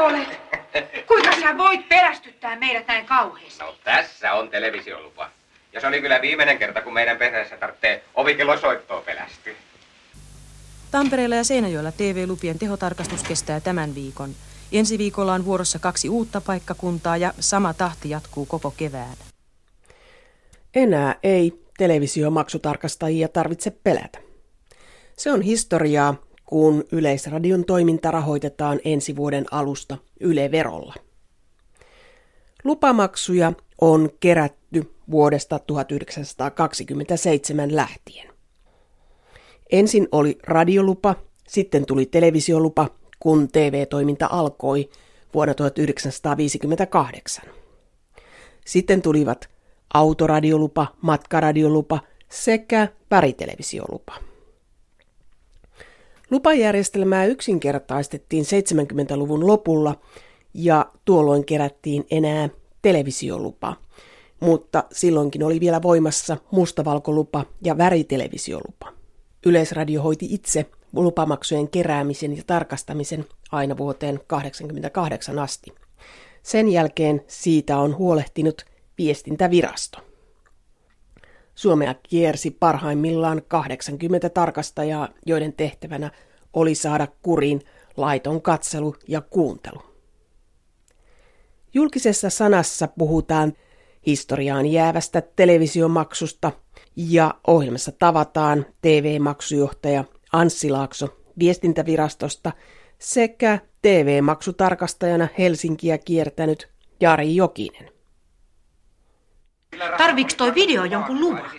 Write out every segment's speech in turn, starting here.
olet? Kuinka sä voit pelästyttää meidät näin kauheasti? No tässä on televisiolupa. Ja se oli kyllä viimeinen kerta, kun meidän perheessä tarvitsee ovikello soittoa pelästyä. Tampereella ja Seinäjoella TV-lupien tehotarkastus kestää tämän viikon. Ensi viikolla on vuorossa kaksi uutta paikkakuntaa ja sama tahti jatkuu koko kevään. Enää ei televisiomaksutarkastajia tarvitse pelätä. Se on historiaa, kun Yleisradion toiminta rahoitetaan ensi vuoden alusta Yle-verolla. Lupamaksuja on kerätty vuodesta 1927 lähtien. Ensin oli radiolupa, sitten tuli televisiolupa, kun TV-toiminta alkoi vuonna 1958. Sitten tulivat autoradiolupa, matkaradiolupa sekä värittelevisiolupa. Lupajärjestelmää yksinkertaistettiin 70-luvun lopulla ja tuolloin kerättiin enää televisiolupa, mutta silloinkin oli vielä voimassa mustavalkolupa ja värittelevisiolupa. Yleisradio hoiti itse lupamaksujen keräämisen ja tarkastamisen aina vuoteen 1988 asti. Sen jälkeen siitä on huolehtinut viestintävirasto. Suomea kiersi parhaimmillaan 80 tarkastajaa, joiden tehtävänä oli saada kuriin laiton katselu ja kuuntelu. Julkisessa sanassa puhutaan historiaan jäävästä televisiomaksusta ja ohjelmassa tavataan TV-maksujohtaja Anssi Laakso viestintävirastosta sekä TV-maksutarkastajana Helsinkiä kiertänyt Jari Jokinen. Tarviks toi video jonkun luvan?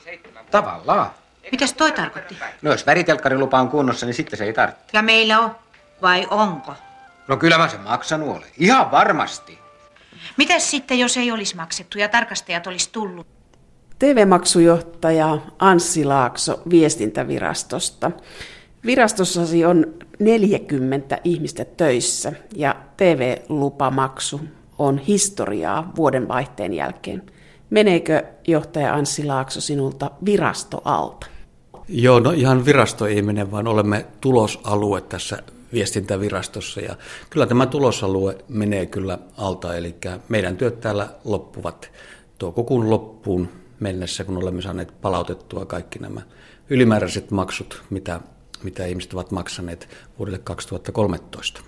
Tavallaan. Mitäs toi tarkoitti? No jos väritelkkarilupa on kunnossa, niin sitten se ei tarvitse. Ja meillä on? Vai onko? No kyllä mä sen maksanut olen. Ihan varmasti. Mitäs sitten, jos ei olisi maksettu ja tarkastajat olisi tullut? TV-maksujohtaja Anssi Laakso viestintävirastosta. Virastossasi on 40 ihmistä töissä ja TV-lupamaksu on historiaa vuoden vaihteen jälkeen. Meneekö johtaja Anssi Laakso sinulta virasto alta? Joo, no ihan virasto ei mene, vaan olemme tulosalue tässä viestintävirastossa ja kyllä tämä tulosalue menee kyllä alta, eli meidän työt täällä loppuvat toukokuun loppuun mennessä, kun olemme saaneet palautettua kaikki nämä ylimääräiset maksut, mitä, mitä ihmiset ovat maksaneet vuodelle 2013.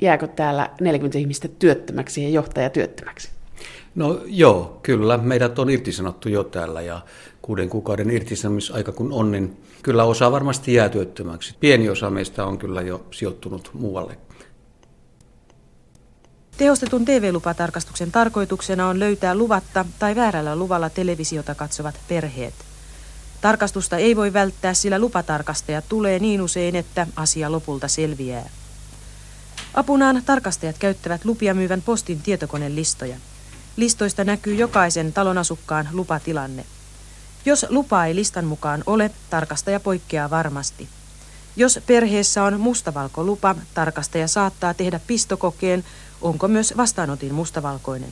Jääkö täällä 40 ihmistä työttömäksi ja johtaja työttömäksi? No joo, kyllä. Meidät on irtisanottu jo täällä ja kuuden kuukauden irtisanomisaika kun on, niin kyllä osa varmasti jää työttömäksi. Pieni osa meistä on kyllä jo sijoittunut muualle. Tehostetun TV-lupatarkastuksen tarkoituksena on löytää luvatta tai väärällä luvalla televisiota katsovat perheet. Tarkastusta ei voi välttää, sillä lupatarkastaja tulee niin usein, että asia lopulta selviää. Apunaan tarkastajat käyttävät lupia myyvän postin tietokonelistoja. Listoista näkyy jokaisen talon asukkaan lupatilanne. Jos lupaa ei listan mukaan ole, tarkastaja poikkeaa varmasti. Jos perheessä on mustavalkolupa, tarkastaja saattaa tehdä pistokokeen, onko myös vastaanotin mustavalkoinen.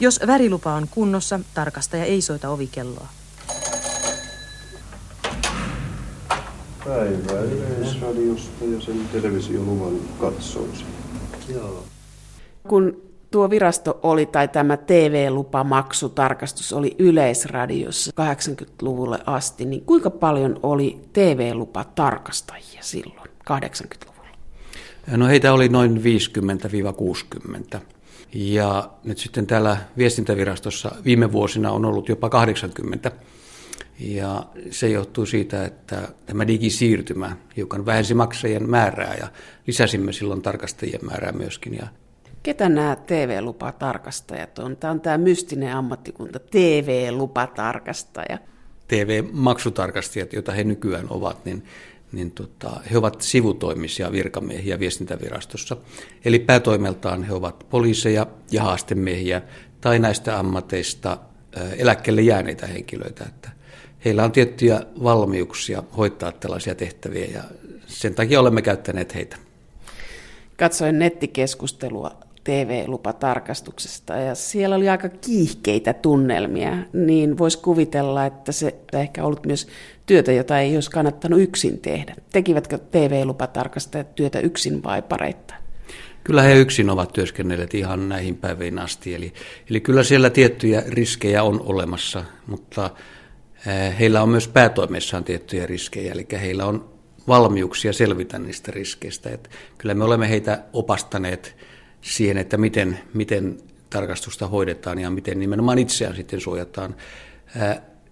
Jos värilupa on kunnossa, tarkastaja ei soita ovikelloa. Päivää Yleisradiosta ja sen televisioluvan katsoisin. Joo. Kun tuo virasto oli, tai tämä TV-lupamaksutarkastus oli Yleisradiossa 80-luvulle asti, niin kuinka paljon oli TV-lupatarkastajia silloin 80-luvulla? No heitä oli noin 50-60. Ja nyt sitten täällä viestintävirastossa viime vuosina on ollut jopa 80. Ja se johtuu siitä, että tämä digisiirtymä hiukan vähensi maksajien määrää ja lisäsimme silloin tarkastajien määrää myöskin. Ja Ketä nämä TV-lupatarkastajat on? Tämä on tämä mystinen ammattikunta, TV-lupatarkastaja. TV-maksutarkastajat, joita he nykyään ovat, niin, niin tota, he ovat sivutoimisia virkamiehiä viestintävirastossa. Eli päätoimeltaan he ovat poliiseja ja haastemiehiä tai näistä ammateista eläkkeelle jääneitä henkilöitä. Että heillä on tiettyjä valmiuksia hoitaa tällaisia tehtäviä ja sen takia olemme käyttäneet heitä. Katsoin nettikeskustelua TV-lupatarkastuksesta ja siellä oli aika kiihkeitä tunnelmia, niin voisi kuvitella, että se ehkä ollut myös työtä, jota ei olisi kannattanut yksin tehdä. Tekivätkö TV-lupatarkastajat työtä yksin vai pareittain? Kyllä he yksin ovat työskennelleet ihan näihin päiviin asti. Eli, eli kyllä siellä tiettyjä riskejä on olemassa, mutta eh, heillä on myös päätoimessaan tiettyjä riskejä. Eli heillä on valmiuksia selvitä niistä riskeistä. Että kyllä me olemme heitä opastaneet siihen, että miten, miten tarkastusta hoidetaan ja miten nimenomaan itseään sitten suojataan.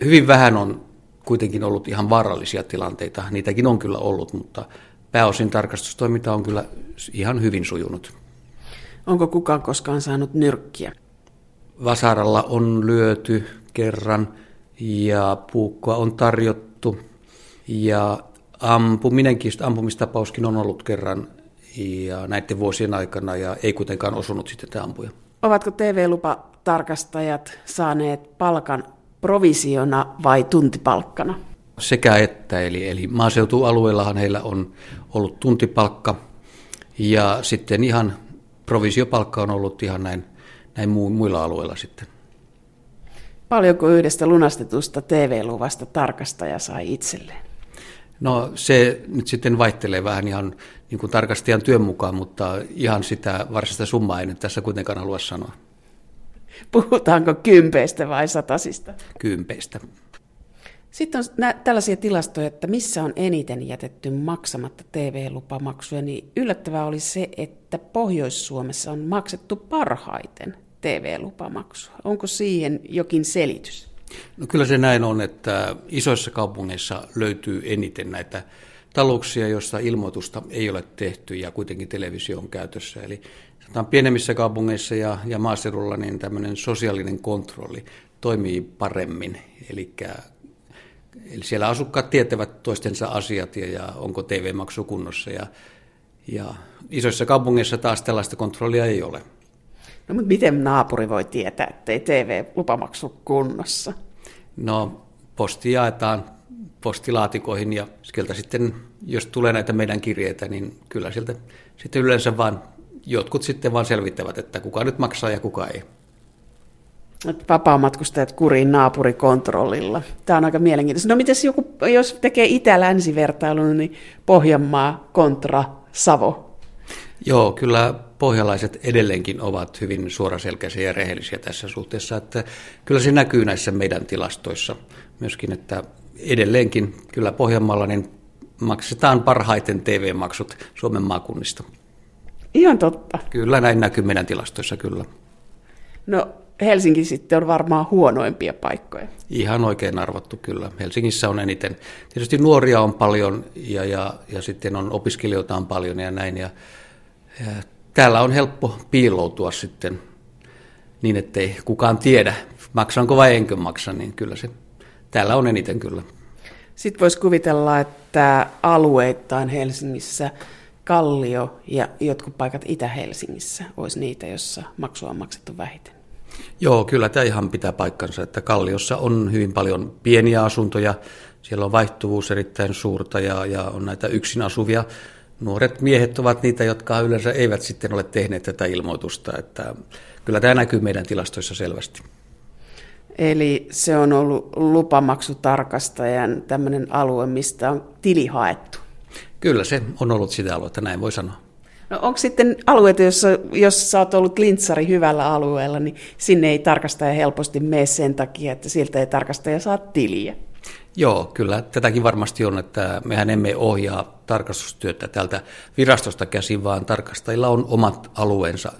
Hyvin vähän on kuitenkin ollut ihan vaarallisia tilanteita. Niitäkin on kyllä ollut, mutta pääosin tarkastustoiminta on kyllä ihan hyvin sujunut. Onko kukaan koskaan saanut nyrkkiä? Vasaralla on lyöty kerran ja puukkoa on tarjottu ja ampuminenkin, ampumistapauskin on ollut kerran ja näiden vuosien aikana ja ei kuitenkaan osunut sitten tämä ampuja. Ovatko TV-lupatarkastajat saaneet palkan provisiona vai tuntipalkkana? Sekä että, eli, eli maaseutualueellahan heillä on ollut tuntipalkka ja sitten ihan provisiopalkka on ollut ihan näin, näin muilla alueilla sitten. Paljonko yhdestä lunastetusta TV-luvasta tarkastaja sai itselleen? No se nyt sitten vaihtelee vähän ihan niin kuin tarkastajan työn mukaan, mutta ihan sitä varsinaista summaa en nyt tässä kuitenkaan halua sanoa. Puhutaanko kympeistä vai satasista? Kympeistä. Sitten on nä- tällaisia tilastoja, että missä on eniten jätetty maksamatta TV-lupamaksuja, niin yllättävää oli se, että Pohjois-Suomessa on maksettu parhaiten TV-lupamaksua. Onko siihen jokin selitys? No kyllä se näin on, että isoissa kaupungeissa löytyy eniten näitä talouksia, joissa ilmoitusta ei ole tehty ja kuitenkin televisio on käytössä. Eli pienemmissä kaupungeissa ja, ja maaseudulla niin tämmöinen sosiaalinen kontrolli toimii paremmin. Eli Eli siellä asukkaat tietävät toistensa asiat ja, ja onko TV-maksu kunnossa. Ja, ja isoissa kaupungeissa taas tällaista kontrollia ei ole. No, mutta miten naapuri voi tietää, ettei TV-lupamaksu kunnossa? No, posti jaetaan postilaatikoihin ja sieltä sitten, jos tulee näitä meidän kirjeitä, niin kyllä sieltä sitten yleensä vaan jotkut sitten vaan selvittävät, että kuka nyt maksaa ja kuka ei vapaamatkustajat kuriin naapurikontrollilla. Tämä on aika mielenkiintoista. No miten joku, jos tekee itä-länsivertailun, niin Pohjanmaa kontra Savo? Joo, kyllä pohjalaiset edelleenkin ovat hyvin suoraselkäisiä ja rehellisiä tässä suhteessa. Että kyllä se näkyy näissä meidän tilastoissa myöskin, että edelleenkin kyllä Pohjanmaalla niin maksetaan parhaiten TV-maksut Suomen maakunnista. Ihan totta. Kyllä näin näkyy meidän tilastoissa kyllä. No Helsinki sitten on varmaan huonoimpia paikkoja. Ihan oikein arvottu kyllä. Helsingissä on eniten. Tietysti nuoria on paljon ja, ja, ja sitten on opiskelijoita on paljon ja näin. Ja, ja täällä on helppo piiloutua sitten niin, ettei kukaan tiedä, maksanko vai enkö maksa, niin kyllä se täällä on eniten kyllä. Sitten voisi kuvitella, että alueittain Helsingissä Kallio ja jotkut paikat Itä-Helsingissä olisi niitä, jossa maksua on maksettu vähiten. Joo, kyllä tämä ihan pitää paikkansa, että Kalliossa on hyvin paljon pieniä asuntoja, siellä on vaihtuvuus erittäin suurta ja, ja on näitä yksin asuvia. Nuoret miehet ovat niitä, jotka yleensä eivät sitten ole tehneet tätä ilmoitusta, että kyllä tämä näkyy meidän tilastoissa selvästi. Eli se on ollut lupamaksutarkastajan tämmöinen alue, mistä on tili haettu. Kyllä se on ollut sitä aluetta, näin voi sanoa. No onko sitten alueita, jossa, jos sä oot ollut lintsari hyvällä alueella, niin sinne ei tarkastaja helposti mene sen takia, että siltä ei tarkastaja saa tiliä? Joo, kyllä tätäkin varmasti on, että mehän emme ohjaa tarkastustyötä tältä virastosta käsin, vaan tarkastajilla on omat alueensa,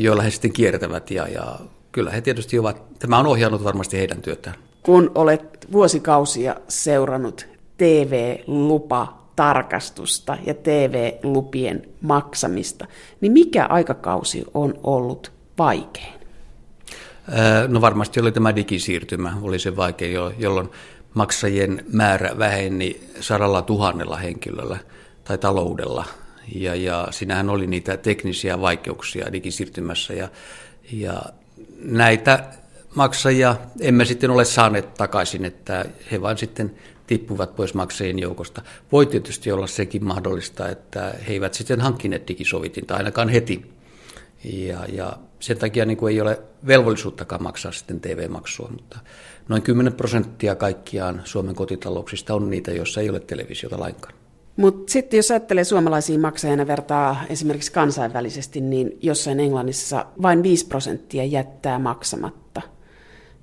joilla he sitten kiertävät ja, ja kyllä he tietysti ovat, tämä on ohjannut varmasti heidän työtään. Kun olet vuosikausia seurannut TV-lupa tarkastusta ja TV-lupien maksamista, niin mikä aikakausi on ollut vaikein? No varmasti oli tämä digisiirtymä, oli se vaikea, jolloin maksajien määrä väheni sadalla tuhannella henkilöllä tai taloudella. Ja, ja siinähän oli niitä teknisiä vaikeuksia digisiirtymässä ja, ja näitä maksajia emme sitten ole saaneet takaisin, että he vain sitten tippuvat pois maksajien joukosta. Voi tietysti olla sekin mahdollista, että he eivät sitten hankkineet digisovitinta ainakaan heti. Ja, ja sen takia niin kuin ei ole velvollisuuttakaan maksaa sitten TV-maksua, mutta noin 10 prosenttia kaikkiaan Suomen kotitalouksista on niitä, joissa ei ole televisiota lainkaan. Mutta sitten jos ajattelee suomalaisia maksajana vertaa esimerkiksi kansainvälisesti, niin jossain Englannissa vain 5 prosenttia jättää maksamatta.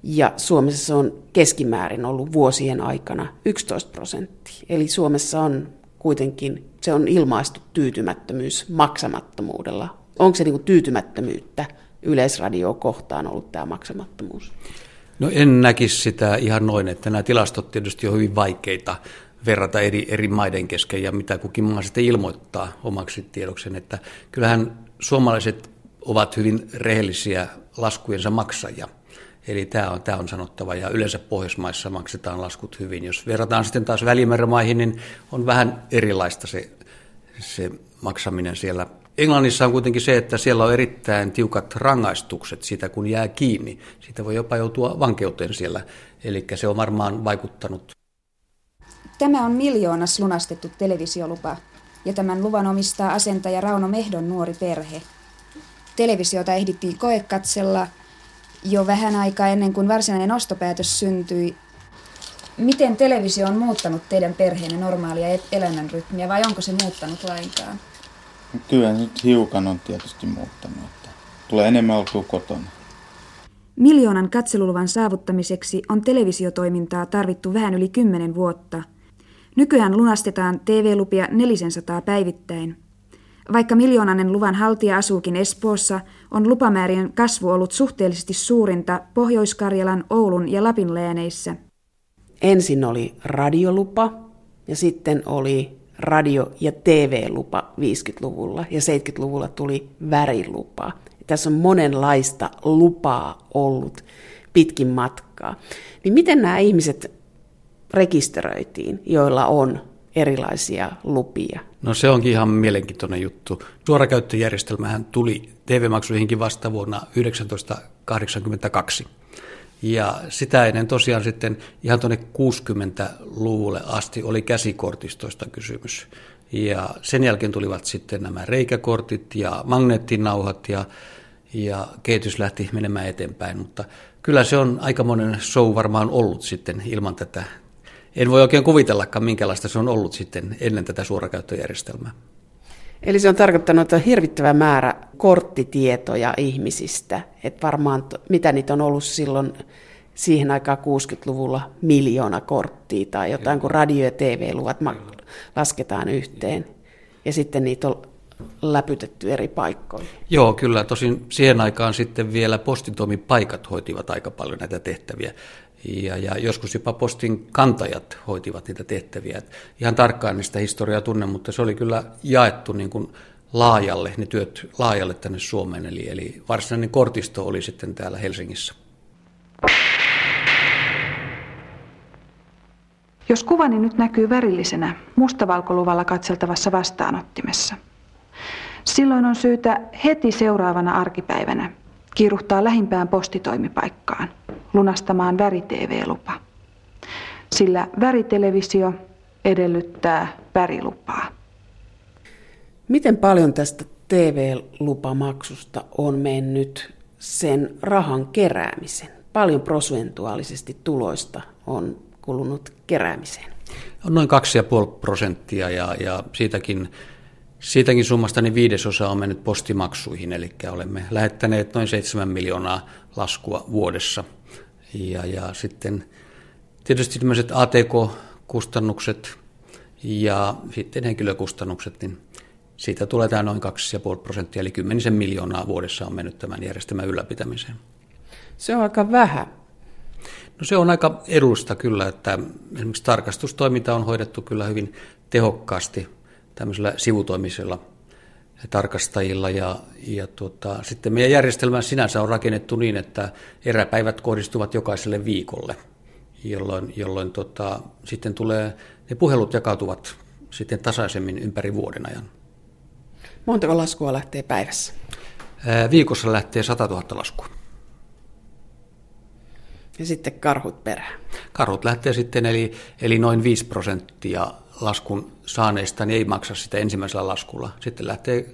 Ja Suomessa se on keskimäärin ollut vuosien aikana 11 prosenttia. Eli Suomessa on kuitenkin, se on ilmaistu tyytymättömyys maksamattomuudella. Onko se niinku tyytymättömyyttä yleisradioa kohtaan ollut tämä maksamattomuus? No en näkisi sitä ihan noin, että nämä tilastot tietysti on hyvin vaikeita verrata eri, eri maiden kesken ja mitä kukin maa sitten ilmoittaa omaksi tiedoksen, että kyllähän suomalaiset ovat hyvin rehellisiä laskujensa maksajia. Eli tämä on, tämä on sanottava, ja yleensä Pohjoismaissa maksetaan laskut hyvin. Jos verrataan sitten taas välimermaihin, niin on vähän erilaista se, se maksaminen siellä. Englannissa on kuitenkin se, että siellä on erittäin tiukat rangaistukset siitä, kun jää kiinni. Siitä voi jopa joutua vankeuteen siellä, eli se on varmaan vaikuttanut Tämä on miljoonas lunastettu televisiolupa, ja tämän luvan omistaa asentaja Rauno Mehdon nuori perhe. Televisiota ehdittiin koekatsella jo vähän aikaa ennen kuin varsinainen ostopäätös syntyi. Miten televisio on muuttanut teidän perheenne normaalia elämänrytmiä vai onko se muuttanut lainkaan? Kyllä nyt hiukan on tietysti muuttanut. Että tulee enemmän oltua kotona. Miljoonan katseluluvan saavuttamiseksi on televisiotoimintaa tarvittu vähän yli kymmenen vuotta – Nykyään lunastetaan TV-lupia 400 päivittäin. Vaikka miljoonanen luvan haltija asuukin Espoossa, on lupamäärien kasvu ollut suhteellisesti suurinta Pohjois-Karjalan, Oulun ja Lapin lääneissä. Ensin oli radiolupa ja sitten oli radio- ja TV-lupa 50-luvulla ja 70-luvulla tuli värilupa. Tässä on monenlaista lupaa ollut pitkin matkaa. Niin miten nämä ihmiset rekisteröitiin, joilla on erilaisia lupia. No se onkin ihan mielenkiintoinen juttu. Suorakäyttöjärjestelmähän tuli TV-maksuihinkin vasta vuonna 1982. Ja sitä ennen tosiaan sitten ihan tuonne 60-luvulle asti oli käsikortistoista kysymys. Ja sen jälkeen tulivat sitten nämä reikäkortit ja magneettinauhat ja, ja kehitys lähti menemään eteenpäin. Mutta kyllä se on aikamoinen show varmaan ollut sitten ilman tätä en voi oikein kuvitellakaan, minkälaista se on ollut sitten ennen tätä suorakäyttöjärjestelmää. Eli se on tarkoittanut, että on hirvittävä määrä korttitietoja ihmisistä, että varmaan mitä niitä on ollut silloin siihen aikaan 60-luvulla miljoona korttia tai jotain, kun radio- ja TV-luvat lasketaan yhteen. Ja sitten niitä on läpytetty eri paikkoihin. Joo, kyllä. Tosin siihen aikaan sitten vielä postitoimipaikat hoitivat aika paljon näitä tehtäviä ja, ja joskus jopa postin kantajat hoitivat niitä tehtäviä. Et ihan tarkkaan niistä historiaa tunne, mutta se oli kyllä jaettu niin kuin laajalle, ne työt laajalle tänne Suomeen, eli, eli varsinainen kortisto oli sitten täällä Helsingissä. Jos kuvani nyt näkyy värillisenä mustavalkoluvalla katseltavassa vastaanottimessa, silloin on syytä heti seuraavana arkipäivänä kiiruhtaa lähimpään postitoimipaikkaan lunastamaan väri-TV-lupa. Sillä väritelevisio edellyttää värilupaa. Miten paljon tästä TV-lupamaksusta on mennyt sen rahan keräämisen? Paljon prosentuaalisesti tuloista on kulunut keräämiseen? On noin 2,5 prosenttia ja, ja siitäkin Siitäkin summasta niin viidesosa on mennyt postimaksuihin, eli olemme lähettäneet noin 7 miljoonaa laskua vuodessa. Ja, ja sitten tietysti tämmöiset ATK-kustannukset ja sitten henkilökustannukset, niin siitä tulee tämä noin 2,5 prosenttia, eli kymmenisen miljoonaa vuodessa on mennyt tämän järjestelmän ylläpitämiseen. Se on aika vähän. No se on aika edullista kyllä, että esimerkiksi tarkastustoiminta on hoidettu kyllä hyvin tehokkaasti – tämmöisellä sivutoimisella tarkastajilla ja, ja tuota, sitten meidän järjestelmä sinänsä on rakennettu niin, että eräpäivät kohdistuvat jokaiselle viikolle, jolloin, jolloin tota, sitten tulee, ne puhelut jakautuvat sitten tasaisemmin ympäri vuoden ajan. Montako laskua lähtee päivässä? Viikossa lähtee 100 000 laskua. Ja sitten karhut perään? Karhut lähtee sitten, eli, eli noin 5 prosenttia laskun saaneista niin ei maksa sitä ensimmäisellä laskulla. Sitten lähtee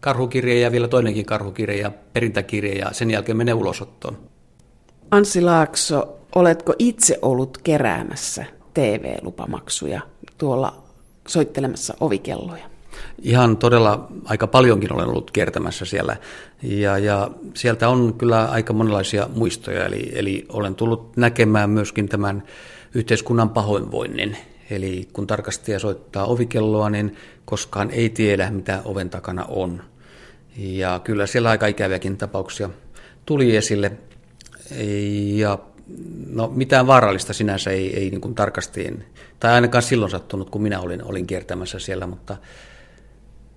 karhukirje ja vielä toinenkin karhukirje ja perintäkirje ja sen jälkeen menee ulosottoon. Anssi Laakso, oletko itse ollut keräämässä TV-lupamaksuja tuolla soittelemassa ovikelloja? Ihan todella aika paljonkin olen ollut kiertämässä siellä ja, ja sieltä on kyllä aika monenlaisia muistoja. Eli, eli olen tullut näkemään myöskin tämän yhteiskunnan pahoinvoinnin. Eli kun tarkastaja soittaa ovikelloa, niin koskaan ei tiedä, mitä oven takana on. Ja kyllä siellä aika ikäviäkin tapauksia tuli esille. Ja no, mitään vaarallista sinänsä ei, ei niin kuin tarkastiin, tai ainakaan silloin sattunut, kun minä olin, olin kiertämässä siellä, mutta,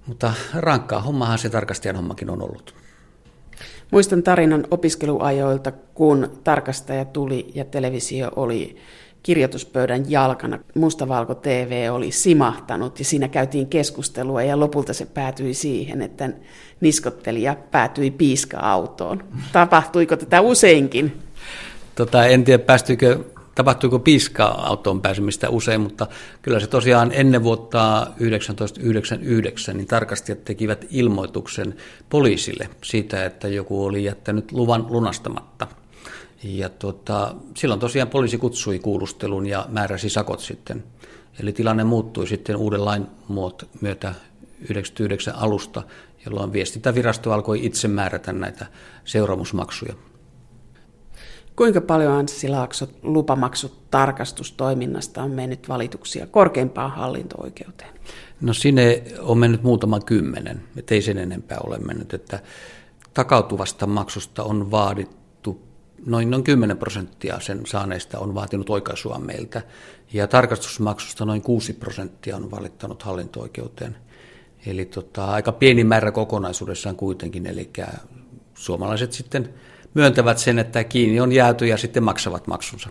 mutta rankkaa hommahan se tarkastajan hommakin on ollut. Muistan tarinan opiskeluajoilta, kun tarkastaja tuli ja televisio oli kirjoituspöydän jalkana. Mustavalko TV oli simahtanut ja siinä käytiin keskustelua ja lopulta se päätyi siihen, että niskottelija päätyi piiska-autoon. Tapahtuiko tätä useinkin? Tota, en tiedä, päästyykö, tapahtuiko piiska-autoon pääsemistä usein, mutta kyllä se tosiaan ennen vuotta 1999 niin tarkastajat tekivät ilmoituksen poliisille siitä, että joku oli jättänyt luvan lunastamatta. Ja tota, silloin tosiaan poliisi kutsui kuulustelun ja määräsi sakot sitten. Eli tilanne muuttui sitten uuden lain myötä 99 alusta, jolloin viestintävirasto alkoi itse määrätä näitä seuraamusmaksuja. Kuinka paljon Anssi Laakso lupamaksut tarkastustoiminnasta on mennyt valituksia korkeimpaan hallinto-oikeuteen? No sinne on mennyt muutama kymmenen, ettei sen enempää ole mennyt, että takautuvasta maksusta on vaadittu noin, noin 10 prosenttia sen saaneista on vaatinut oikaisua meiltä ja tarkastusmaksusta noin 6 prosenttia on valittanut hallinto-oikeuteen. Eli tota, aika pieni määrä kokonaisuudessaan kuitenkin, eli suomalaiset sitten myöntävät sen, että kiinni on jääty ja sitten maksavat maksunsa.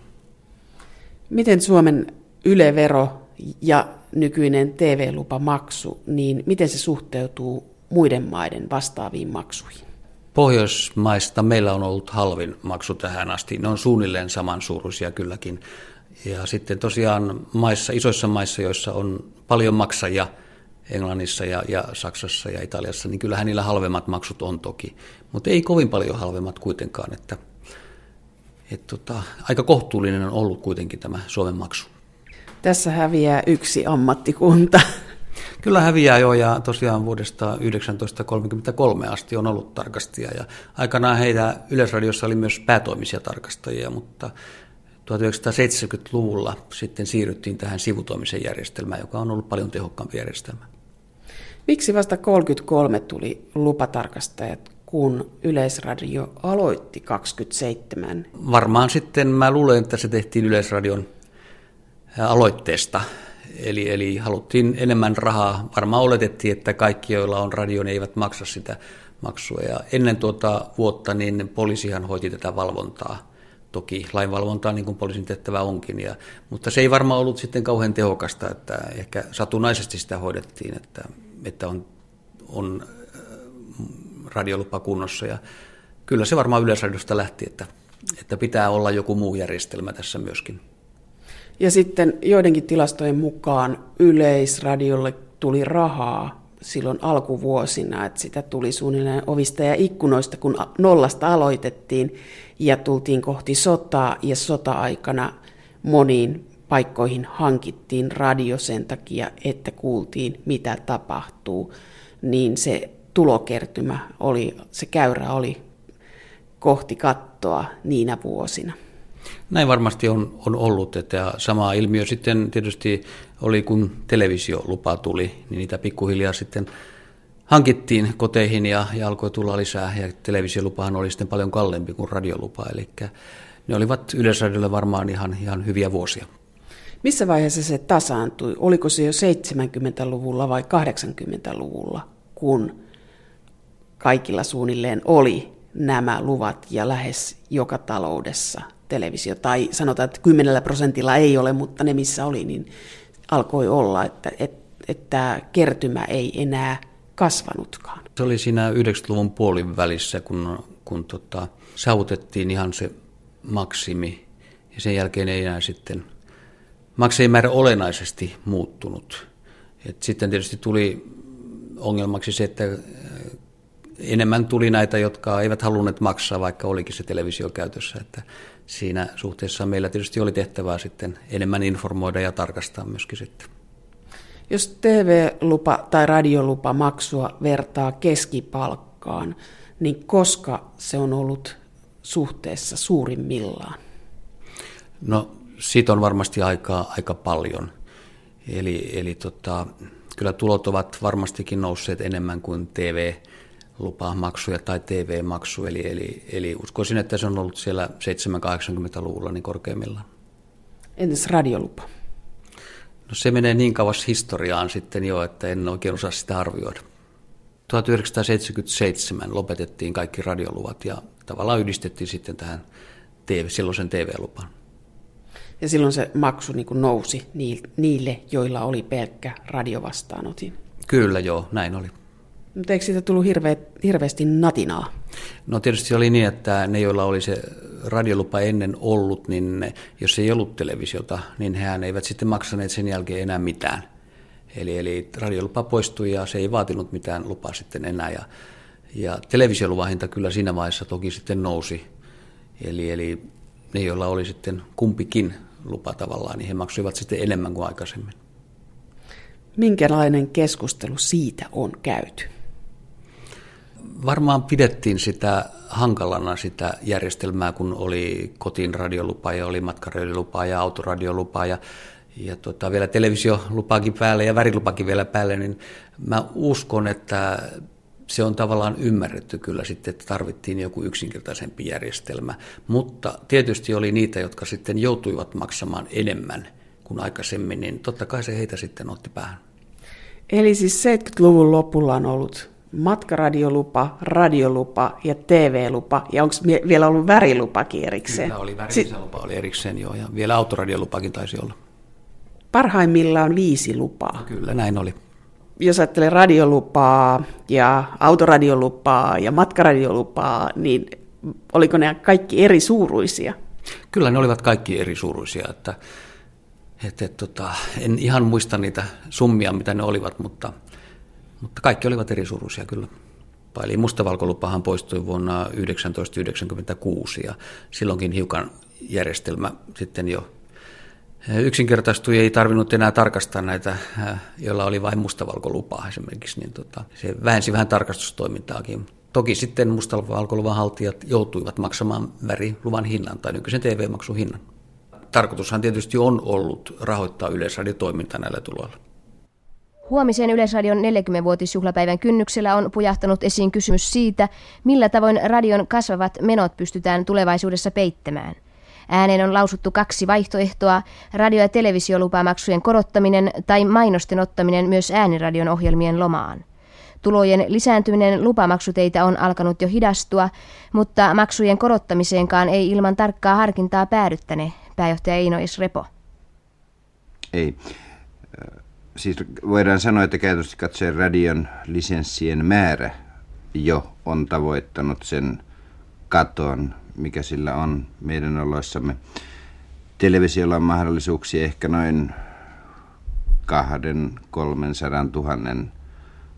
Miten Suomen ylevero ja nykyinen TV-lupamaksu, niin miten se suhteutuu muiden maiden vastaaviin maksuihin? Pohjoismaista meillä on ollut halvin maksu tähän asti. Ne on suunnilleen samansuuruisia kylläkin. Ja sitten tosiaan maissa, isoissa maissa, joissa on paljon maksajia, Englannissa ja, ja Saksassa ja Italiassa, niin kyllähän niillä halvemmat maksut on toki mutta ei kovin paljon halvemmat kuitenkaan. Että, et tota, aika kohtuullinen on ollut kuitenkin tämä Suomen maksu. Tässä häviää yksi ammattikunta. Kyllä häviää jo ja tosiaan vuodesta 1933 asti on ollut tarkastajia ja aikanaan heitä Yleisradiossa oli myös päätoimisia tarkastajia, mutta 1970-luvulla sitten siirryttiin tähän sivutoimisen järjestelmään, joka on ollut paljon tehokkaampi järjestelmä. Miksi vasta 33 tuli lupatarkastajat kun Yleisradio aloitti 27? Varmaan sitten mä luulen, että se tehtiin Yleisradion aloitteesta. Eli, eli haluttiin enemmän rahaa. Varmaan oletettiin, että kaikki, joilla on radio, ne eivät maksa sitä maksua. Ja ennen tuota vuotta niin poliisihan hoiti tätä valvontaa. Toki lainvalvontaa niin kuin poliisin tehtävä onkin. Ja, mutta se ei varmaan ollut sitten kauhean tehokasta, että ehkä satunnaisesti sitä hoidettiin, että, että on, on radiolupa kunnossa. Ja kyllä se varmaan Yleisradiosta lähti, että, että pitää olla joku muu järjestelmä tässä myöskin. Ja sitten joidenkin tilastojen mukaan Yleisradiolle tuli rahaa silloin alkuvuosina, että sitä tuli suunnilleen ovista ja ikkunoista, kun nollasta aloitettiin ja tultiin kohti sotaa ja sota-aikana moniin paikkoihin hankittiin radio sen takia, että kuultiin mitä tapahtuu, niin se tulokertymä oli, se käyrä oli kohti kattoa niinä vuosina. Näin varmasti on, on ollut, että sama ilmiö sitten tietysti oli, kun televisiolupa tuli, niin niitä pikkuhiljaa sitten hankittiin koteihin ja, ja alkoi tulla lisää, ja televisiolupahan oli sitten paljon kalliimpi kuin radiolupa, eli ne olivat Yleisradiolle varmaan ihan, ihan hyviä vuosia. Missä vaiheessa se tasaantui? Oliko se jo 70-luvulla vai 80-luvulla, kun kaikilla suunnilleen oli nämä luvat ja lähes joka taloudessa televisio. Tai sanotaan, että kymmenellä prosentilla ei ole, mutta ne missä oli, niin alkoi olla, että, että, että kertymä ei enää kasvanutkaan. Se oli siinä 90-luvun puolin välissä, kun, kun tota, saavutettiin ihan se maksimi ja sen jälkeen ei enää sitten maksimimäärä olennaisesti muuttunut. Et sitten tietysti tuli ongelmaksi se, että enemmän tuli näitä, jotka eivät halunneet maksaa, vaikka olikin se televisio käytössä. Että siinä suhteessa meillä tietysti oli tehtävää sitten enemmän informoida ja tarkastaa myöskin sitten. Jos TV-lupa tai radiolupa maksua vertaa keskipalkkaan, niin koska se on ollut suhteessa suurimmillaan? No siitä on varmasti aikaa aika paljon. Eli, eli tota, kyllä tulot ovat varmastikin nousseet enemmän kuin TV-lupamaksuja tai TV-maksu. Eli, eli, eli uskoisin, että se on ollut siellä 7-80-luvulla niin korkeimmillaan. Entäs radiolupa? No se menee niin kauas historiaan sitten jo, että en oikein osaa sitä arvioida. 1977 lopetettiin kaikki radioluvat ja tavallaan yhdistettiin sitten tähän TV, silloisen TV-lupaan. Ja silloin se maksu niin kuin nousi niille, joilla oli pelkkä radiovastaanotin. Kyllä joo, näin oli. Mutta eikö siitä tullut hirveä, hirveästi natinaa? No tietysti oli niin, että ne, joilla oli se radiolupa ennen ollut, niin jos ei ollut televisiota, niin hän eivät sitten maksaneet sen jälkeen enää mitään. Eli, eli radiolupa poistui ja se ei vaatinut mitään lupaa sitten enää. Ja, ja televisioluvan hinta kyllä siinä vaiheessa toki sitten nousi. Eli, eli ne, joilla oli sitten kumpikin lupa tavallaan, niin he maksoivat sitten enemmän kuin aikaisemmin. Minkälainen keskustelu siitä on käyty? Varmaan pidettiin sitä hankalana sitä järjestelmää, kun oli kotiin radiolupa ja oli matkaradiolupa ja autoradiolupa ja, ja tota, vielä televisiolupaakin päälle ja värilupakin vielä päälle, niin mä uskon, että se on tavallaan ymmärretty kyllä sitten, että tarvittiin joku yksinkertaisempi järjestelmä. Mutta tietysti oli niitä, jotka sitten joutuivat maksamaan enemmän kuin aikaisemmin, niin totta kai se heitä sitten otti päähän. Eli siis 70-luvun lopulla on ollut matkaradiolupa, radiolupa ja TV-lupa, ja onko vielä ollut värilupakin erikseen? Kyllä oli värilisälupa, oli erikseen joo, ja vielä autoradiolupakin taisi olla. Parhaimmillaan viisi lupaa. Kyllä, näin oli jos ajattelee radiolupaa ja autoradiolupaa ja matkaradiolupaa, niin oliko ne kaikki eri suuruisia? Kyllä ne olivat kaikki eri suuruisia, että, että, että tota, en ihan muista niitä summia, mitä ne olivat, mutta, mutta kaikki olivat eri suuruisia kyllä. Eli mustavalkolupahan poistui vuonna 1996 ja silloinkin hiukan järjestelmä sitten jo yksinkertaistui, ei tarvinnut enää tarkastaa näitä, joilla oli vain mustavalkolupa esimerkiksi, niin tota, se vähensi vähän tarkastustoimintaakin. Toki sitten mustavalkoluvan haltijat joutuivat maksamaan väriluvan hinnan tai nykyisen TV-maksun hinnan. Tarkoitushan tietysti on ollut rahoittaa yleisradiotoiminta näillä tuloilla. Huomisen Yleisradion 40-vuotisjuhlapäivän kynnyksellä on pujahtanut esiin kysymys siitä, millä tavoin radion kasvavat menot pystytään tulevaisuudessa peittämään. Ääneen on lausuttu kaksi vaihtoehtoa, radio- ja televisiolupamaksujen korottaminen tai mainosten ottaminen myös ääniradion ohjelmien lomaan. Tulojen lisääntyminen lupamaksuteitä on alkanut jo hidastua, mutta maksujen korottamiseenkaan ei ilman tarkkaa harkintaa päädyttäne, pääjohtaja Eino Repo. Ei. Siis voidaan sanoa, että käytössä katsoen radion lisenssien määrä jo on tavoittanut sen katon, mikä sillä on meidän oloissamme. Televisiolla on mahdollisuuksia ehkä noin kahden, kolmen sadan tuhannen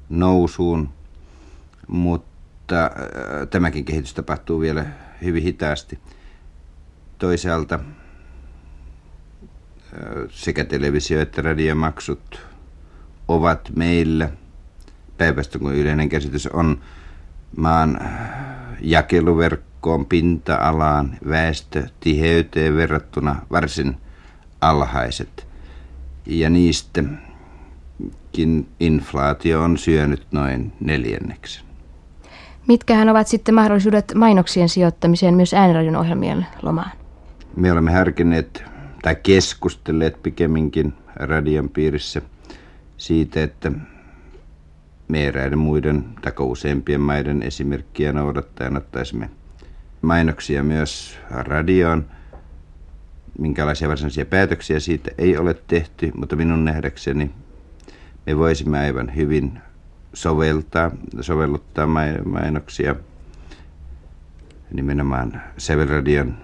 nousuun, mutta äh, tämäkin kehitys tapahtuu vielä hyvin hitaasti. Toisaalta sekä televisio- että radiomaksut ovat meillä, päivästä kuin yleinen käsitys on, maan jakeluverkko verkkoon pinta-alaan väestötiheyteen verrattuna varsin alhaiset. Ja niistäkin inflaatio on syönyt noin neljänneksen. Mitkähän ovat sitten mahdollisuudet mainoksien sijoittamiseen myös ääniradion ohjelmien lomaan? Me olemme harkinneet tai keskustelleet pikemminkin radion piirissä siitä, että me eräiden muiden tai useimpien maiden esimerkkiä noudattaen ottaisimme mainoksia myös radioon. Minkälaisia varsinaisia päätöksiä siitä ei ole tehty, mutta minun nähdäkseni me voisimme aivan hyvin soveltaa, sovelluttaa mainoksia nimenomaan Sävelradion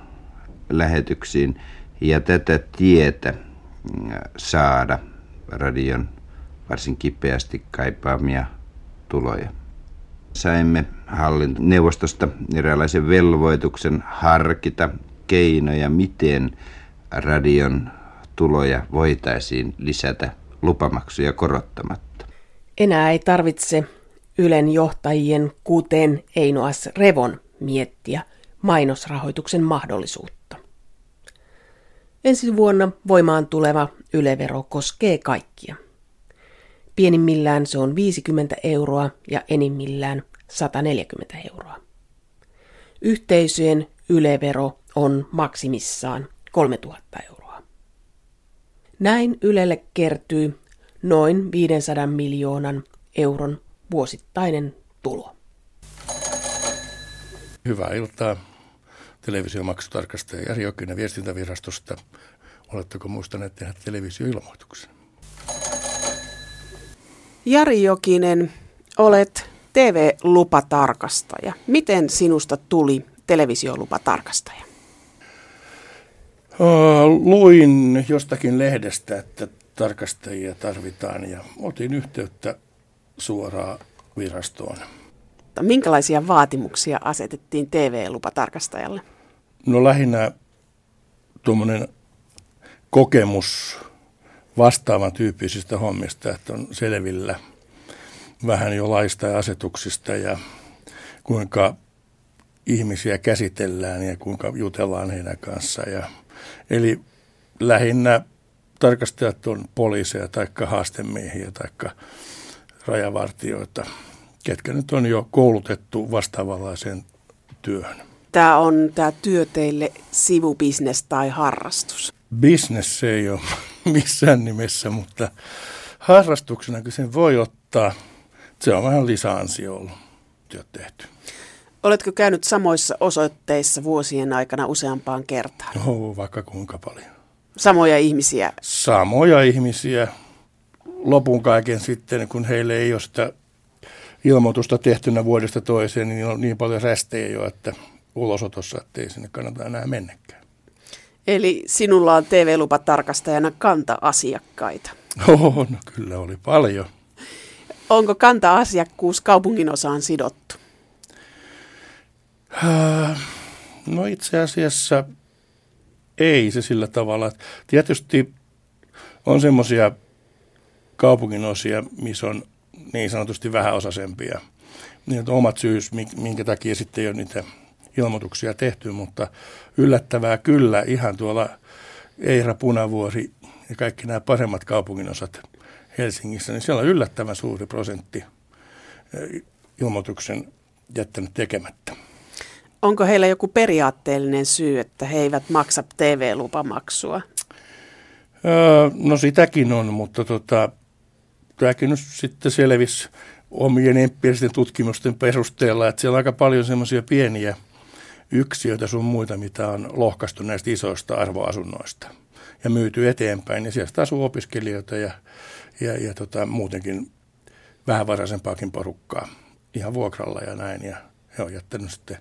lähetyksiin ja tätä tietä mm, saada radion varsin kipeästi kaipaamia tuloja. Saimme hallintoneuvostosta eräänlaisen velvoituksen harkita keinoja, miten radion tuloja voitaisiin lisätä lupamaksuja korottamatta. Enää ei tarvitse Ylen johtajien, kuten Einoas Revon, miettiä mainosrahoituksen mahdollisuutta. Ensi vuonna voimaan tuleva ylevero koskee kaikkia. Pienimmillään se on 50 euroa ja enimmillään 140 euroa. Yhteisöjen ylevero on maksimissaan 3000 euroa. Näin Ylelle kertyy noin 500 miljoonan euron vuosittainen tulo. Hyvää iltaa. Televisiomaksutarkastaja Jari Jokinen viestintävirastosta. Oletteko muistaneet tehdä televisioilmoituksen? Jari Jokinen, olet TV-lupatarkastaja. Miten sinusta tuli televisiolupatarkastaja? Luin jostakin lehdestä, että tarkastajia tarvitaan ja otin yhteyttä suoraan virastoon. Minkälaisia vaatimuksia asetettiin TV-lupatarkastajalle? No lähinnä tuommoinen kokemus vastaavan tyyppisistä hommista, että on selvillä vähän jo laista ja asetuksista ja kuinka ihmisiä käsitellään ja kuinka jutellaan heidän kanssaan. Ja, eli lähinnä tarkastajat on poliiseja tai haastemiehiä tai rajavartioita, ketkä nyt on jo koulutettu vastaavanlaiseen työhön. Tämä on tämä työ teille sivubisnes tai harrastus? Business ei ole missään nimessä, mutta harrastuksena sen voi ottaa. Se on vähän lisäansio ollut työt tehty. Oletko käynyt samoissa osoitteissa vuosien aikana useampaan kertaan? Joo, vaikka kuinka paljon. Samoja ihmisiä? Samoja ihmisiä. Lopun kaiken sitten, kun heille ei ole sitä ilmoitusta tehtynä vuodesta toiseen, niin on niin paljon rästejä jo, että ulosotossa, että ei sinne kannata enää mennäkään. Eli sinulla on TV-lupatarkastajana kanta-asiakkaita? Oh, no kyllä oli paljon. Onko kanta-asiakkuus kaupungin osaan sidottu? Äh, no itse asiassa ei se sillä tavalla. Tietysti on semmoisia kaupungin osia, missä on niin sanotusti vähäosaisempia. Niin on omat syys, minkä takia sitten ei ole niitä ilmoituksia tehty, mutta yllättävää kyllä ihan tuolla Eira Punavuori ja kaikki nämä paremmat kaupunginosat Helsingissä, niin siellä on yllättävän suuri prosentti eh, ilmoituksen jättänyt tekemättä. Onko heillä joku periaatteellinen syy, että he eivät maksa TV-lupamaksua? Öö, no sitäkin on, mutta tota, tämäkin nyt sitten selvisi omien empiiristen tutkimusten perusteella, että siellä on aika paljon semmoisia pieniä yksiöitä sun muita, mitä on lohkaistu näistä isoista arvoasunnoista ja myyty eteenpäin. Ja sieltä asuu opiskelijoita ja, ja, ja tota, muutenkin vähävaraisempaakin porukkaa ihan vuokralla ja näin. Ja he on jättänyt sitten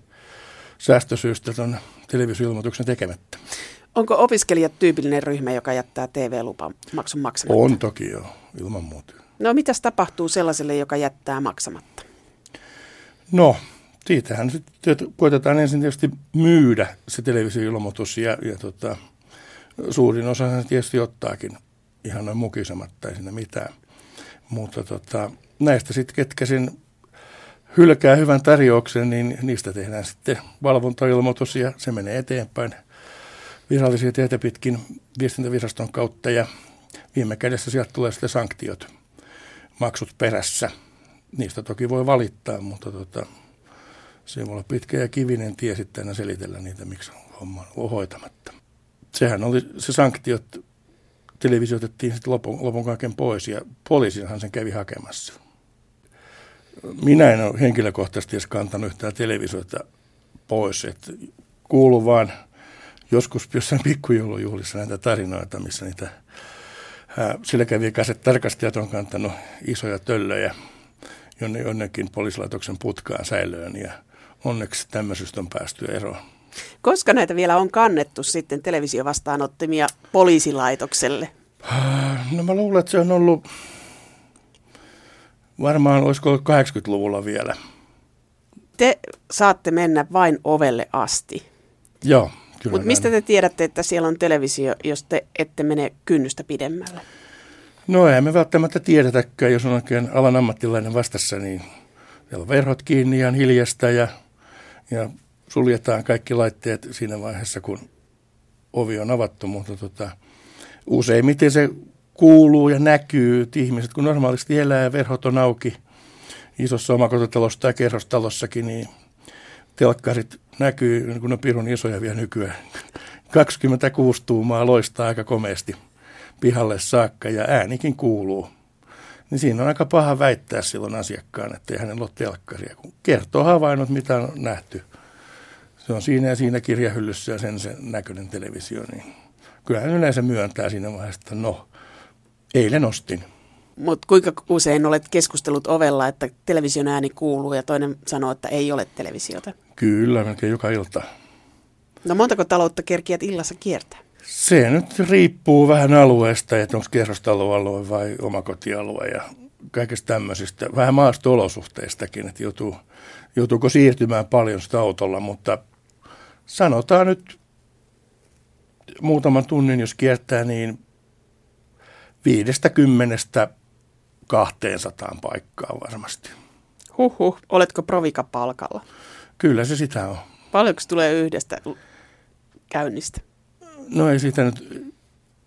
säästösyystä tuon televisioilmoituksen tekemättä. Onko opiskelijat tyypillinen ryhmä, joka jättää TV-lupamaksun maksamatta? On toki jo, ilman muuta. No mitäs tapahtuu sellaiselle, joka jättää maksamatta? No, siitähän sitten koitetaan ensin tietysti myydä se televisioilmoitus ja, ja tota, suurin osa sen tietysti ottaakin ihan noin mukisematta, ei siinä mitään. Mutta tota, näistä sitten, ketkä sen hylkää hyvän tarjouksen, niin niistä tehdään sitten valvontailmoitus ja se menee eteenpäin virallisia tietä pitkin viestintäviraston kautta ja viime kädessä sieltä tulee sitten sanktiot, maksut perässä. Niistä toki voi valittaa, mutta tota, se olla pitkä ja kivinen tie sitten aina selitellä niitä, miksi homma on hoitamatta. Sehän oli se sanktiot, televisioitettiin sitten lopun, lopun kaiken pois ja poliisihan sen kävi hakemassa. Minä en ole henkilökohtaisesti edes kantanut yhtään televisioita pois, että kuulu vaan joskus jossain pikkujoulujuhlissa näitä tarinoita, missä niitä kävi tarkastajat on kantanut isoja töllöjä jonne jonnekin poliisilaitoksen putkaan säilöön ja onneksi tämmöisestä on päästy eroon. Koska näitä vielä on kannettu sitten televisiovastaanottimia poliisilaitokselle? No mä luulen, että se on ollut varmaan, olisiko ollut 80-luvulla vielä. Te saatte mennä vain ovelle asti. Joo, Mutta mistä te tiedätte, että siellä on televisio, jos te ette mene kynnystä pidemmälle? No ei me välttämättä tiedetäkään, jos on oikein alan ammattilainen vastassa, niin siellä on verhot kiinni ja hiljasta ja, ja suljetaan kaikki laitteet siinä vaiheessa, kun ovi on avattu, mutta tota, useimmiten se kuuluu ja näkyy, että ihmiset kun normaalisti elää ja verhot on auki isossa omakotitalossa tai kerrostalossakin, niin telkkarit näkyy, niin kun on pirun isoja vielä nykyään. 26 tuumaa loistaa aika komeasti pihalle saakka ja äänikin kuuluu. Niin siinä on aika paha väittää silloin asiakkaan, että ei hänellä ole telkkaria, kun kertoo havainnot, mitä on nähty. Se on siinä ja siinä kirjahyllyssä ja sen, sen näköinen televisio, niin kyllähän yleensä myöntää siinä vaiheessa, että no, eilen ostin. Mutta kuinka usein olet keskustellut ovella, että television ääni kuuluu ja toinen sanoo, että ei ole televisiota? Kyllä, melkein joka ilta. No montako taloutta kerkiät illassa kiertää? Se nyt riippuu vähän alueesta, että onko kerrostaloalue vai omakotialue ja kaikesta tämmöisistä. Vähän maasto-olosuhteistakin, että joutuu, joutuuko siirtymään paljon sitä autolla, mutta sanotaan nyt muutaman tunnin, jos kiertää, niin viidestä kymmenestä 200 paikkaa varmasti. Huhhuh, oletko provikapalkalla? Kyllä se sitä on. Paljonko tulee yhdestä käynnistä? No ei siitä nyt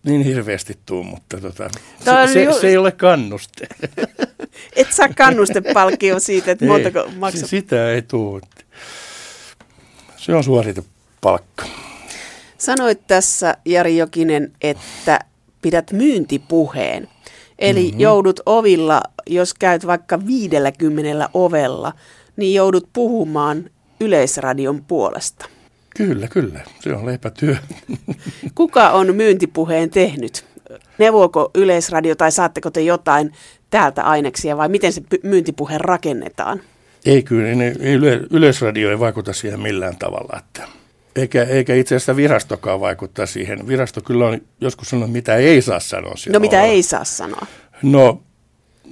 niin hirveästi tuu, mutta tota, se, se, ju... se ei ole kannuste. Et saa kannustepalkkio siitä, että montako maksat? Sitä ei tule. Se on suoritepalkka. Sanoit tässä, Jari Jokinen, että pidät myyntipuheen. Eli mm-hmm. joudut ovilla, jos käyt vaikka 50 ovella, niin joudut puhumaan Yleisradion puolesta. Kyllä, kyllä. Se on leipätyö. Kuka on myyntipuheen tehnyt? Neuvoako Yleisradio tai saatteko te jotain täältä aineksia vai miten se myyntipuhe rakennetaan? Ei kyllä, ei, yle, Yleisradio ei vaikuta siihen millään tavalla. Että, eikä, eikä itse asiassa virastokaan vaikuttaa siihen. Virasto kyllä on joskus sanonut, mitä ei saa sanoa. No mitä ei saa sanoa? No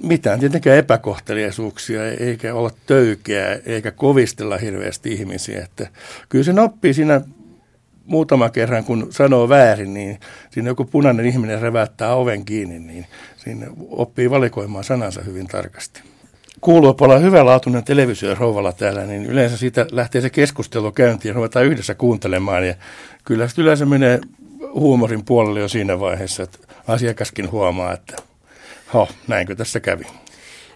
mitään tietenkään epäkohteliaisuuksia, eikä olla töykeä, eikä kovistella hirveästi ihmisiä. Että kyllä sen oppii siinä muutama kerran, kun sanoo väärin, niin siinä joku punainen ihminen revättää oven kiinni, niin siinä oppii valikoimaan sanansa hyvin tarkasti. Kuuluu olla hyvälaatuinen televisio rouvalla täällä, niin yleensä siitä lähtee se keskustelu käyntiin ja ruvetaan yhdessä kuuntelemaan. Ja kyllä se yleensä menee huumorin puolelle jo siinä vaiheessa, että asiakaskin huomaa, että Ho, näinkö tässä kävi?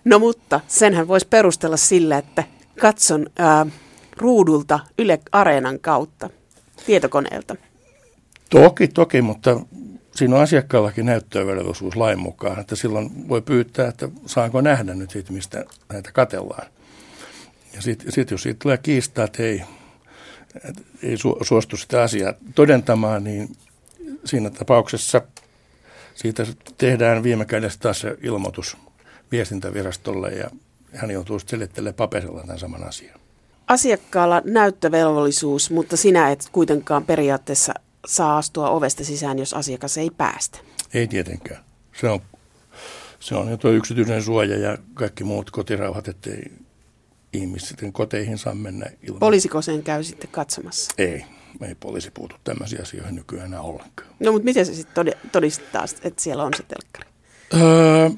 No mutta senhän voisi perustella sillä, että katson ää, ruudulta Yle Areenan kautta, tietokoneelta. Toki, toki, mutta siinä on asiakkaallakin näyttövelvollisuus lain mukaan, että silloin voi pyytää, että saanko nähdä nyt siitä, mistä näitä katellaan. Ja sitten sit, jos siitä tulee kiistaa, että ei, että ei suostu sitä asiaa todentamaan, niin siinä tapauksessa siitä tehdään viime kädessä taas se ilmoitus viestintävirastolle ja hän joutuu selittelemään paperilla tämän saman asian. Asiakkaalla näyttövelvollisuus, mutta sinä et kuitenkaan periaatteessa saa astua ovesta sisään, jos asiakas ei päästä. Ei tietenkään. Se on, se on jo yksityinen suoja ja kaikki muut kotirauhat, ettei ihmiset koteihin saa mennä ilman. Poliisiko sen käy sitten katsomassa? Ei ei poliisi puutu tämmöisiä asioihin nykyään enää ollenkaan. No mutta miten se sitten todistaa, että siellä on se telkkari? Öö,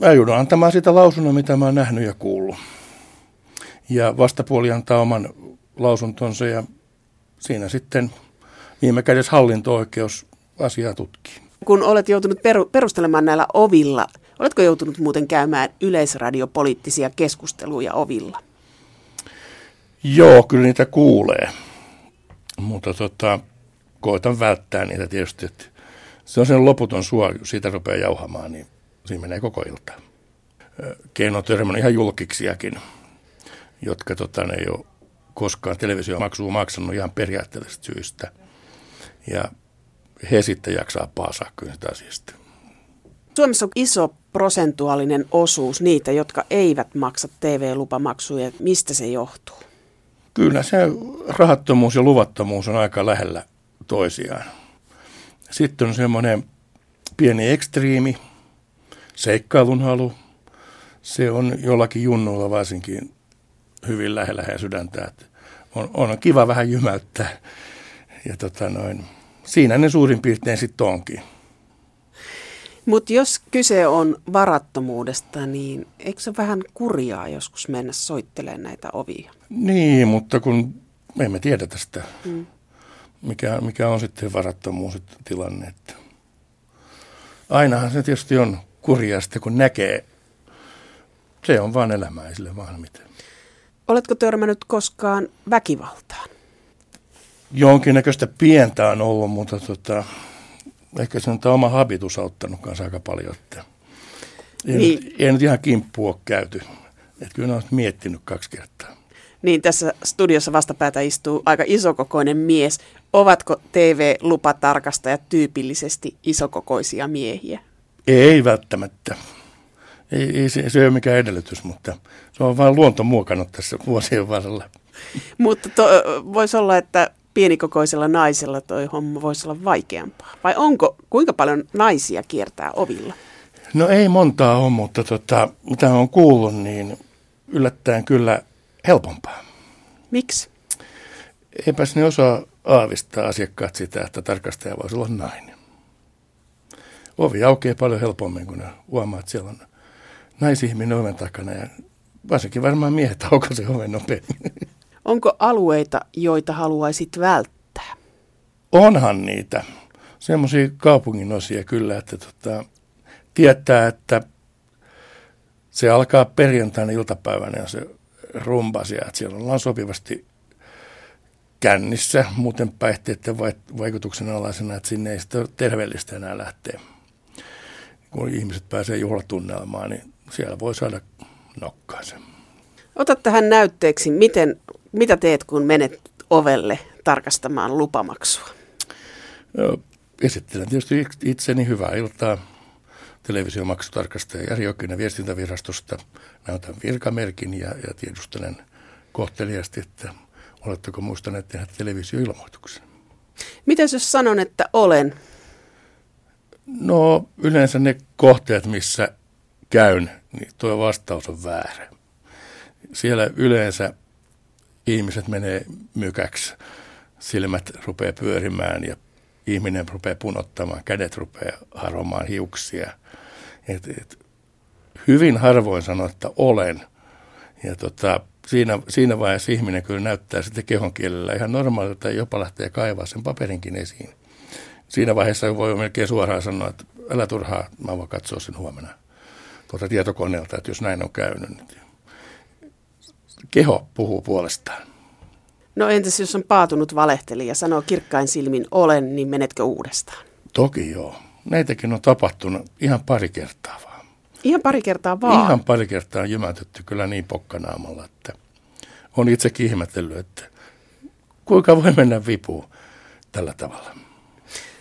mä joudun antamaan sitä lausunnon, mitä mä oon nähnyt ja kuullut. Ja vastapuoli antaa oman lausuntonsa ja siinä sitten viime kädessä hallinto-oikeus asiaa tutkii. Kun olet joutunut peru- perustelemaan näillä ovilla, oletko joutunut muuten käymään yleisradiopoliittisia keskusteluja ovilla? Joo, kyllä niitä kuulee. Mutta tota, koitan välttää niitä tietysti, että se on sen loputon suo, jos siitä rupeaa jauhamaan, niin siinä menee koko ilta. Keino on ihan julkiksiakin, jotka tota, ne ei ole koskaan televisiomaksua maksanut ihan periaatteellisista syistä. Ja he sitten jaksaa paasaa kyllä sitä asiasta. Suomessa on iso prosentuaalinen osuus niitä, jotka eivät maksa TV-lupamaksuja. Mistä se johtuu? Kyllä se rahattomuus ja luvattomuus on aika lähellä toisiaan. Sitten on semmoinen pieni ekstriimi, seikkailunhalu. Se on jollakin junnulla varsinkin hyvin lähellä ja sydäntä. Että on, on kiva vähän jymäyttää. Ja tota noin, siinä ne suurin piirtein sitten onkin. Mutta jos kyse on varattomuudesta, niin eikö se vähän kurjaa joskus mennä soittelemaan näitä ovia? Niin, mutta kun me emme tiedä tästä, mm. mikä, mikä on sitten varattomuus tilanne. Että ainahan se tietysti on kurjaa sitten, kun näkee. Se on vaan elämää, ei sille vaan mitään. Oletko törmännyt koskaan väkivaltaan? Jonkinnäköistä pientä on ollut, mutta tota, ehkä se on tämä oma habitus auttanut kanssa aika paljon. Että ei, niin. nyt, ei nyt ihan kimppu ole käyty. Että kyllä on miettinyt kaksi kertaa. Niin tässä studiossa vastapäätä istuu aika isokokoinen mies. Ovatko TV-lupatarkastajat tyypillisesti isokokoisia miehiä? Ei välttämättä. Ei, ei se, se ei ole mikään edellytys, mutta se on vain luonto muokannut tässä vuosien varrella. mutta voisi olla, että pienikokoisella naisella toi homma voisi olla vaikeampaa. Vai onko, kuinka paljon naisia kiertää ovilla? No ei montaa ole, mutta tota, mitä on kuullut, niin yllättäen kyllä helpompaa. Miksi? Eipäs ne osaa aavistaa asiakkaat sitä, että tarkastaja voisi olla nainen. Ovi aukeaa paljon helpommin, kun ne huomaa, että siellä on naisihminen oven takana ja varsinkin varmaan miehet aukaisee oven nopeammin. Onko alueita, joita haluaisit välttää? Onhan niitä. Semmoisia kaupungin osia kyllä, että tota, tietää, että se alkaa perjantaina iltapäivänä ja se rumpasia, että siellä ollaan sopivasti kännissä, muuten päihteiden vaikutuksen alaisena, että sinne ei sitä ole terveellistä enää lähteä. Kun ihmiset pääsee juhlatunnelmaan, niin siellä voi saada nokkaisen. Ota tähän näytteeksi, miten, mitä teet, kun menet ovelle tarkastamaan lupamaksua? No, esittelen tietysti itseni hyvää iltaa televisiomaksutarkastaja Jari Jokinen viestintävirastosta. Näytän virkamerkin ja, ja tiedustelen kohteliasti, että oletteko muistaneet tehdä televisioilmoituksen. Miten jos sanon, että olen? No yleensä ne kohteet, missä käyn, niin tuo vastaus on väärä. Siellä yleensä ihmiset menee mykäksi, silmät rupeaa pyörimään ja ihminen rupeaa punottamaan, kädet rupeaa haromaan hiuksia – et, et, hyvin harvoin sanoo, että olen. Ja tota, siinä, siinä vaiheessa ihminen kyllä näyttää sitten kehon kielellä ihan normaalilta ja jopa lähtee kaivaa sen paperinkin esiin. Siinä vaiheessa voi melkein suoraan sanoa, että älä turhaa, mä voin katsoa sen huomenna tuolta tietokoneelta, että jos näin on käynyt. Keho puhuu puolestaan. No entäs jos on paatunut valehtelija ja sanoo kirkkain silmin olen, niin menetkö uudestaan? Toki joo näitäkin on tapahtunut ihan pari kertaa vaan. Ihan pari kertaa vaan? Ihan pari kertaa on jymätetty kyllä niin pokkanaamalla, että on itsekin ihmetellyt, että kuinka voi mennä vipuun tällä tavalla.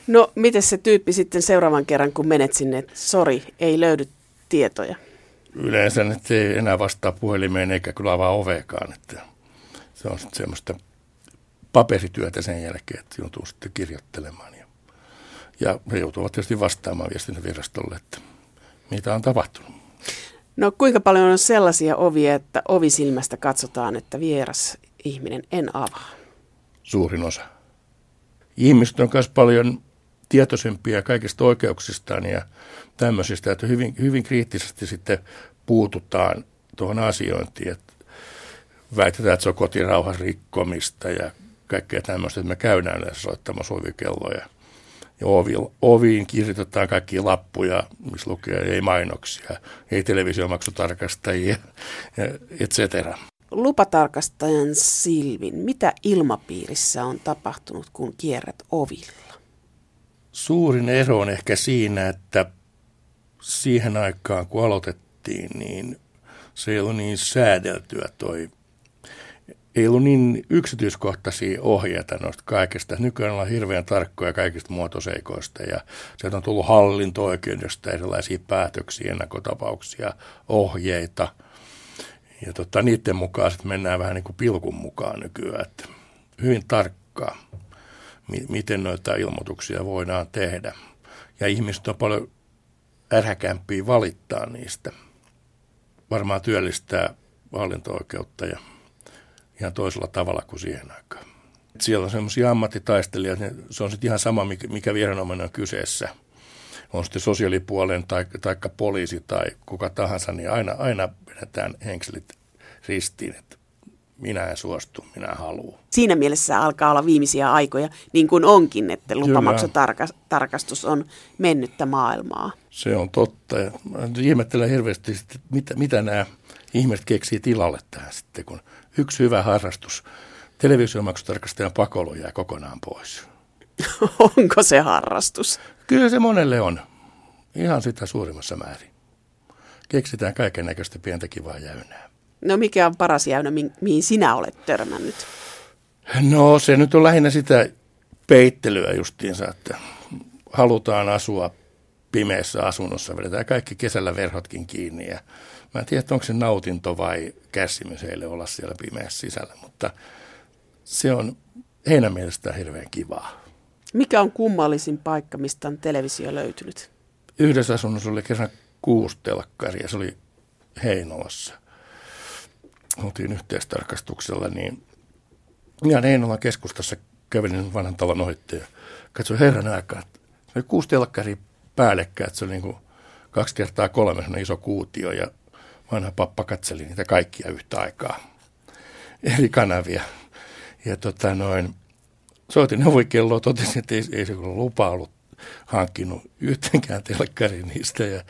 No, miten se tyyppi sitten seuraavan kerran, kun menet sinne, että sori, ei löydy tietoja? Yleensä nyt ei enää vastaa puhelimeen eikä kyllä avaa oveekaan, että se on sitten semmoista paperityötä sen jälkeen, että joutuu sitten kirjoittelemaan. Ja he joutuvat tietysti vastaamaan viestintävirastolle, että mitä on tapahtunut. No kuinka paljon on sellaisia ovia, että ovisilmästä katsotaan, että vieras ihminen en avaa? Suurin osa. Ihmiset on myös paljon tietoisempia kaikista oikeuksistaan ja tämmöisistä, että hyvin, hyvin kriittisesti sitten puututaan tuohon asiointiin. Että väitetään, että se on kotirauhan rikkomista ja kaikkea tämmöistä, että me käydään näissä soittamassa ovikelloja ja ovi, oviin kirjoitetaan kaikki lappuja, missä lukee ei mainoksia, ei televisiomaksutarkastajia, et cetera. Lupatarkastajan silmin, mitä ilmapiirissä on tapahtunut, kun kierrät ovilla? Suurin ero on ehkä siinä, että siihen aikaan kun aloitettiin, niin se ei ollut niin säädeltyä toi ei ollut niin yksityiskohtaisia ohjeita noista kaikesta. Nykyään ollaan hirveän tarkkoja kaikista muotoseikoista ja sieltä on tullut hallinto-oikeudesta erilaisia päätöksiä, ennakkotapauksia, ohjeita. Ja tota, niiden mukaan sitten mennään vähän niin kuin pilkun mukaan nykyään. Että hyvin tarkkaa, miten noita ilmoituksia voidaan tehdä. Ja ihmiset on paljon ärhäkämpiä valittaa niistä. Varmaan työllistää hallinto-oikeutta ja ihan toisella tavalla kuin siihen aikaan. Siellä on semmoisia ammattitaistelijoita, se on sitten ihan sama, mikä viranomainen on kyseessä. on sitten sosiaalipuolen tai, tai poliisi tai kuka tahansa, niin aina, aina vedetään henkselit ristiin, että minä en suostu, minä haluan. Siinä mielessä alkaa olla viimeisiä aikoja, niin kuin onkin, että lupamaksutarkastus on mennyttä maailmaa. Se on totta. Ja ihmettelen hirveästi, että mitä, mitä nämä ihmiset keksii tilalle tähän sitten, kun yksi hyvä harrastus, televisiomaksutarkastajan pakolo jää kokonaan pois. Onko se harrastus? Kyllä se monelle on. Ihan sitä suurimmassa määrin. Keksitään kaiken näköistä pientä kivaa jäynää. No mikä on paras jäynä, mihin sinä olet törmännyt? No se nyt on lähinnä sitä peittelyä justiinsa, että halutaan asua pimeässä asunnossa, vedetään kaikki kesällä verhotkin kiinni ja mä en tiedä, onko se nautinto vai kärsimys heille olla siellä pimeässä sisällä, mutta se on heidän mielestään hirveän kivaa. Mikä on kummallisin paikka, mistä on televisio löytynyt? Yhdessä asunnossa oli kerran kuusi telkkaria, se oli Heinolassa. Oltiin yhteistarkastuksella, niin ihan Heinolan keskustassa kävelin vanhan talon ohitte ja katsoin herran aikaa, että se oli kuusi telkkaria päällekkäin, että se oli niin kuin kaksi kertaa kolme iso kuutio ja vanha pappa katseli niitä kaikkia yhtä aikaa, eri kanavia. Ja tota noin, soitin neuvokelloa, totesin, että ei, ei se lupa ollut hankkinut yhtenkään telkkari niistä ja,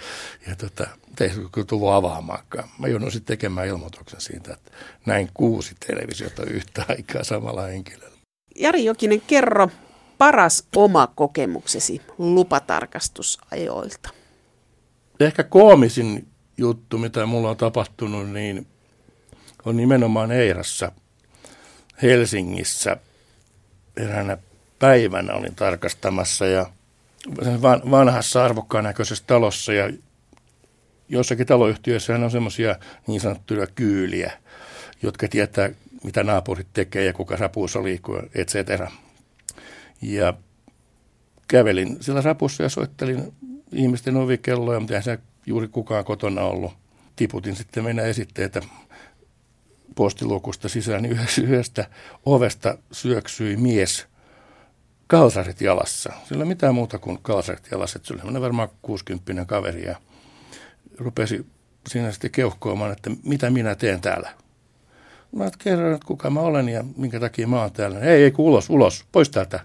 ja tota, ei tullut avaamaankaan. Mä joudun sitten tekemään ilmoituksen siitä, että näin kuusi televisiota yhtä aikaa samalla henkilöllä. Jari Jokinen, kerro paras oma kokemuksesi lupatarkastusajoilta. Ehkä koomisin juttu, mitä mulla on tapahtunut, niin on nimenomaan Eirassa Helsingissä eräänä päivänä olin tarkastamassa ja vanhassa arvokkaan näköisessä talossa ja jossakin taloyhtiöissä on semmoisia niin sanottuja kyyliä, jotka tietää, mitä naapurit tekee ja kuka rapuussa liikkuu, et cetera. Ja kävelin sillä rapussa ja soittelin ihmisten ovikelloja, mutta eihän juuri kukaan kotona ollut. Tiputin sitten mennä esitteitä postilukusta sisään, yhdestä ovesta syöksyi mies kalsarit jalassa. Sillä mitään muuta kuin kalsarit jalassa. Se oli varmaan 60 kaveri ja rupesi siinä sitten keuhkoamaan, että mitä minä teen täällä. Mä kerroin, että kuka mä olen ja minkä takia mä oon täällä. Ei, ei, ulos, ulos, pois täältä.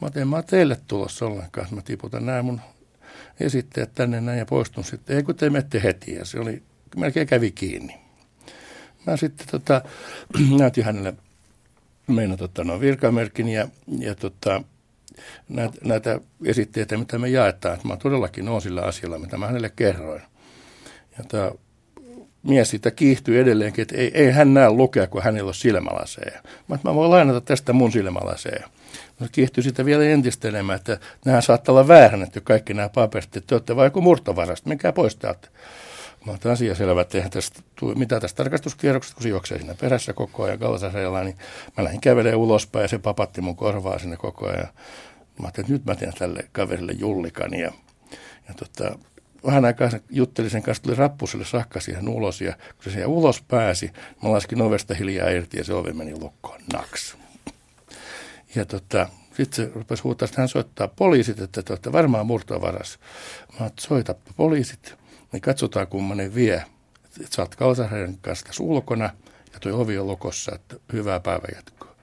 Mä tein, mä oon teille tulossa ollenkaan. Mä tiputan nämä mun esitteet tänne näin ja poistun sitten. Ei kun te menette heti ja se oli, melkein kävi kiinni. Mä sitten tota, näytin hänelle meidän tota, no, virkamerkin ja, ja tota, näitä, näitä esitteitä, mitä me jaetaan. Että mä todellakin oon sillä asialla, mitä mä hänelle kerroin. Ja tämä mies siitä kiihtyi edelleenkin, että ei, ei hän näe lukea, kun hänellä on silmälaseja. Mä, mä voin lainata tästä mun silmälaseja. No kiihtyi sitä vielä entistä enemmän, että nämä saattaa olla väärännetty kaikki nämä paperit, että te olette vain joku murtovarasta, mikä pois täältä. Mä otan asia selvä, että eihän tästä tule mitään tästä tarkastuskierroksesta, kun se juoksee siinä perässä koko ajan kalsareilla, niin mä lähdin kävelemään ulospäin ja se papatti mun korvaa sinne koko ajan. Mä ajattelin, että nyt mä teen tälle kaverille jullikan ja, ja tota, vähän aikaa juttelin sen kanssa, tuli rappuselle sakka siihen ulos ja kun se siihen ulos pääsi, mä laskin ovesta hiljaa irti ja se ovi meni lukkoon naks. Ja tota, sitten se rupesi huutaa, että hän soittaa poliisit, että te olette varmaan murtovaras. Mä että soita poliisit, niin katsotaan kummanen vie. Että sä oot kanssa ulkona ja tuo ovi on lukossa, että hyvää päivänjatkoa.